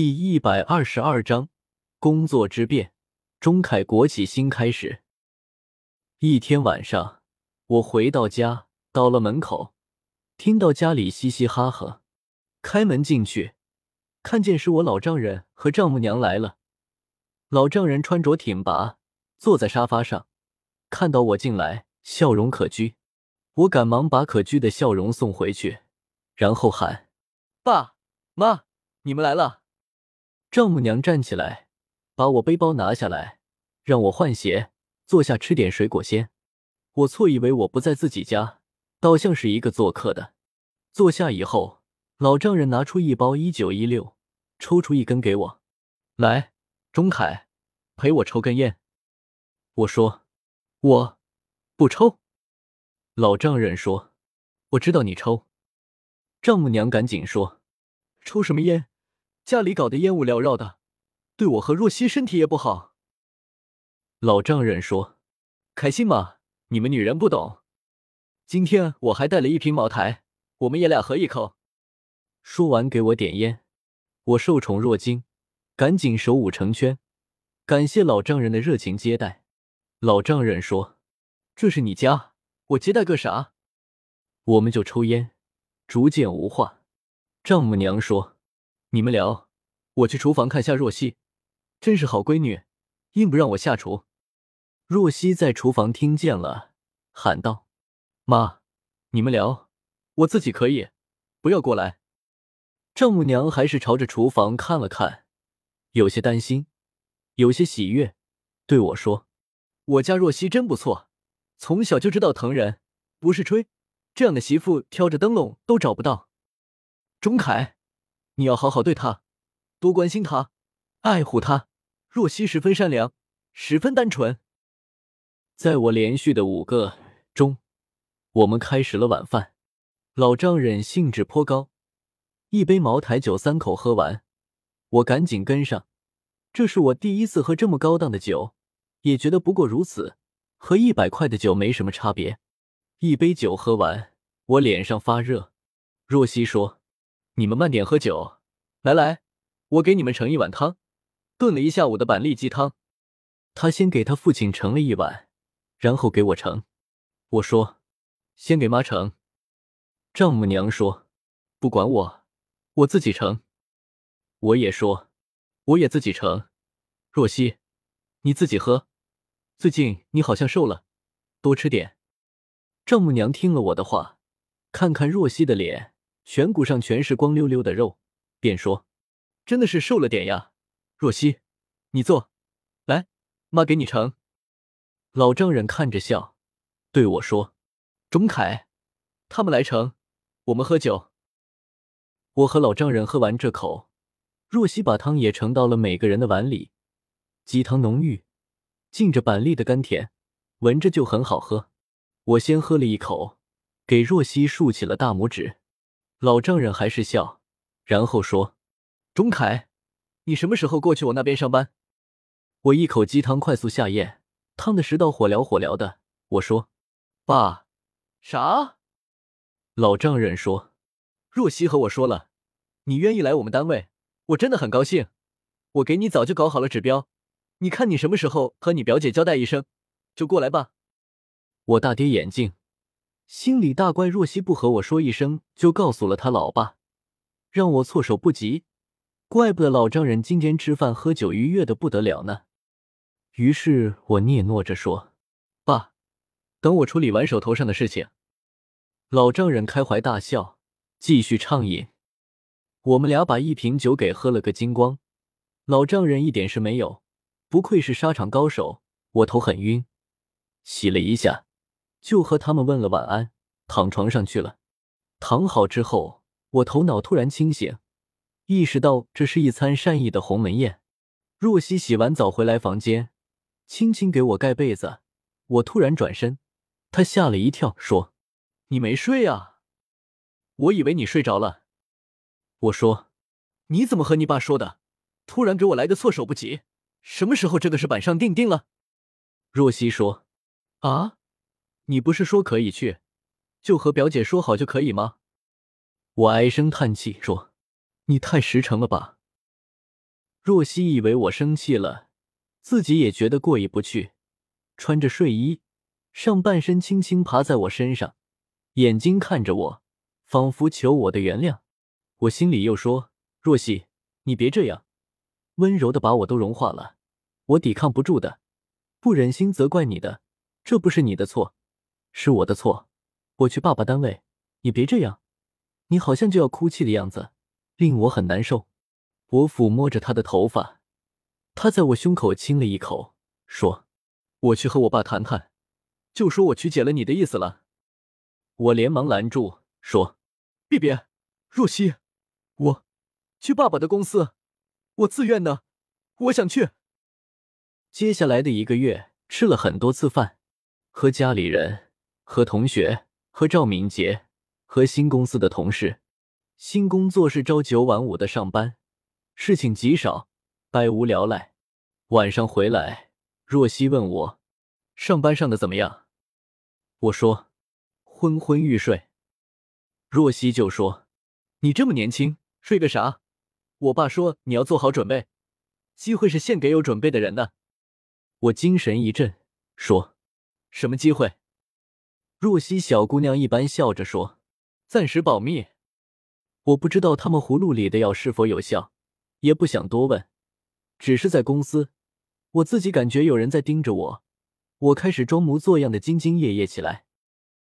第一百二十二章工作之变，中凯国企新开始。一天晚上，我回到家，到了门口，听到家里嘻嘻哈哈，开门进去，看见是我老丈人和丈母娘来了。老丈人穿着挺拔，坐在沙发上，看到我进来，笑容可掬。我赶忙把可掬的笑容送回去，然后喊：“爸妈，你们来了。”丈母娘站起来，把我背包拿下来，让我换鞋，坐下吃点水果先。我错以为我不在自己家，倒像是一个做客的。坐下以后，老丈人拿出一包一九一六，抽出一根给我，来，钟凯，陪我抽根烟。我说，我不抽。老丈人说，我知道你抽。丈母娘赶紧说，抽什么烟？家里搞得烟雾缭绕的，对我和若曦身体也不好。老丈人说：“开心嘛，你们女人不懂。今天我还带了一瓶茅台，我们爷俩喝一口。”说完给我点烟，我受宠若惊，赶紧手舞成圈，感谢老丈人的热情接待。老丈人说：“这是你家，我接待个啥？”我们就抽烟，逐渐无话。丈母娘说。你们聊，我去厨房看下若曦，真是好闺女，硬不让我下厨。若曦在厨房听见了，喊道：“妈，你们聊，我自己可以，不要过来。”丈母娘还是朝着厨房看了看，有些担心，有些喜悦，对我说：“我家若曦真不错，从小就知道疼人，不是吹，这样的媳妇挑着灯笼都找不到。”钟凯。你要好好对她，多关心她，爱护她。若曦十分善良，十分单纯。在我连续的五个钟，我们开始了晚饭。老丈人兴致颇高，一杯茅台酒三口喝完，我赶紧跟上。这是我第一次喝这么高档的酒，也觉得不过如此，和一百块的酒没什么差别。一杯酒喝完，我脸上发热。若曦说。你们慢点喝酒，来来，我给你们盛一碗汤。炖了一下午的板栗鸡汤，他先给他父亲盛了一碗，然后给我盛。我说：“先给妈盛。”丈母娘说：“不管我，我自己盛。”我也说：“我也自己盛。”若曦，你自己喝。最近你好像瘦了，多吃点。丈母娘听了我的话，看看若曦的脸。颧骨上全是光溜溜的肉，便说：“真的是瘦了点呀。”若曦，你坐，来，妈给你盛。老丈人看着笑，对我说：“钟凯，他们来盛，我们喝酒。”我和老丈人喝完这口，若曦把汤也盛到了每个人的碗里。鸡汤浓郁，浸着板栗的甘甜，闻着就很好喝。我先喝了一口，给若曦竖起了大拇指。老丈人还是笑，然后说：“钟凯，你什么时候过去我那边上班？”我一口鸡汤快速下咽，烫的食道火燎火燎的。我说：“爸，啥？”老丈人说：“若曦和我说了，你愿意来我们单位，我真的很高兴。我给你早就搞好了指标，你看你什么时候和你表姐交代一声，就过来吧。”我大跌眼镜。心里大怪，若曦不和我说一声，就告诉了他老爸，让我措手不及。怪不得老丈人今天吃饭喝酒愉悦的不得了呢。于是我嗫嚅着说：“爸，等我处理完手头上的事情。”老丈人开怀大笑，继续畅饮。我们俩把一瓶酒给喝了个精光。老丈人一点事没有，不愧是沙场高手。我头很晕，洗了一下。就和他们问了晚安，躺床上去了。躺好之后，我头脑突然清醒，意识到这是一餐善意的鸿门宴。若曦洗完澡回来房间，轻轻给我盖被子。我突然转身，她吓了一跳，说：“你没睡啊？我以为你睡着了。”我说：“你怎么和你爸说的？突然给我来个措手不及，什么时候这个是板上钉钉了？”若曦说：“啊。”你不是说可以去，就和表姐说好就可以吗？我唉声叹气说：“你太实诚了吧。”若曦以为我生气了，自己也觉得过意不去，穿着睡衣，上半身轻轻爬在我身上，眼睛看着我，仿佛求我的原谅。我心里又说：“若曦，你别这样，温柔的把我都融化了，我抵抗不住的，不忍心责怪你的，这不是你的错，是我的错。我去爸爸单位，你别这样，你好像就要哭泣的样子，令我很难受。”我抚摸着他的头发，他在我胸口亲了一口，说：“我去和我爸谈谈，就说我曲解了你的意思了。”我连忙拦住，说：“别别，若曦。”我去爸爸的公司，我自愿的，我想去。接下来的一个月，吃了很多次饭，和家里人、和同学、和赵敏杰、和新公司的同事。新工作是朝九晚五的上班，事情极少，百无聊赖。晚上回来，若曦问我上班上的怎么样，我说昏昏欲睡。若曦就说：“你这么年轻。”睡个啥？我爸说你要做好准备，机会是献给有准备的人的。我精神一振，说：“什么机会？”若曦小姑娘一般笑着说：“暂时保密。”我不知道他们葫芦里的药是否有效，也不想多问。只是在公司，我自己感觉有人在盯着我，我开始装模作样的兢兢业业起来。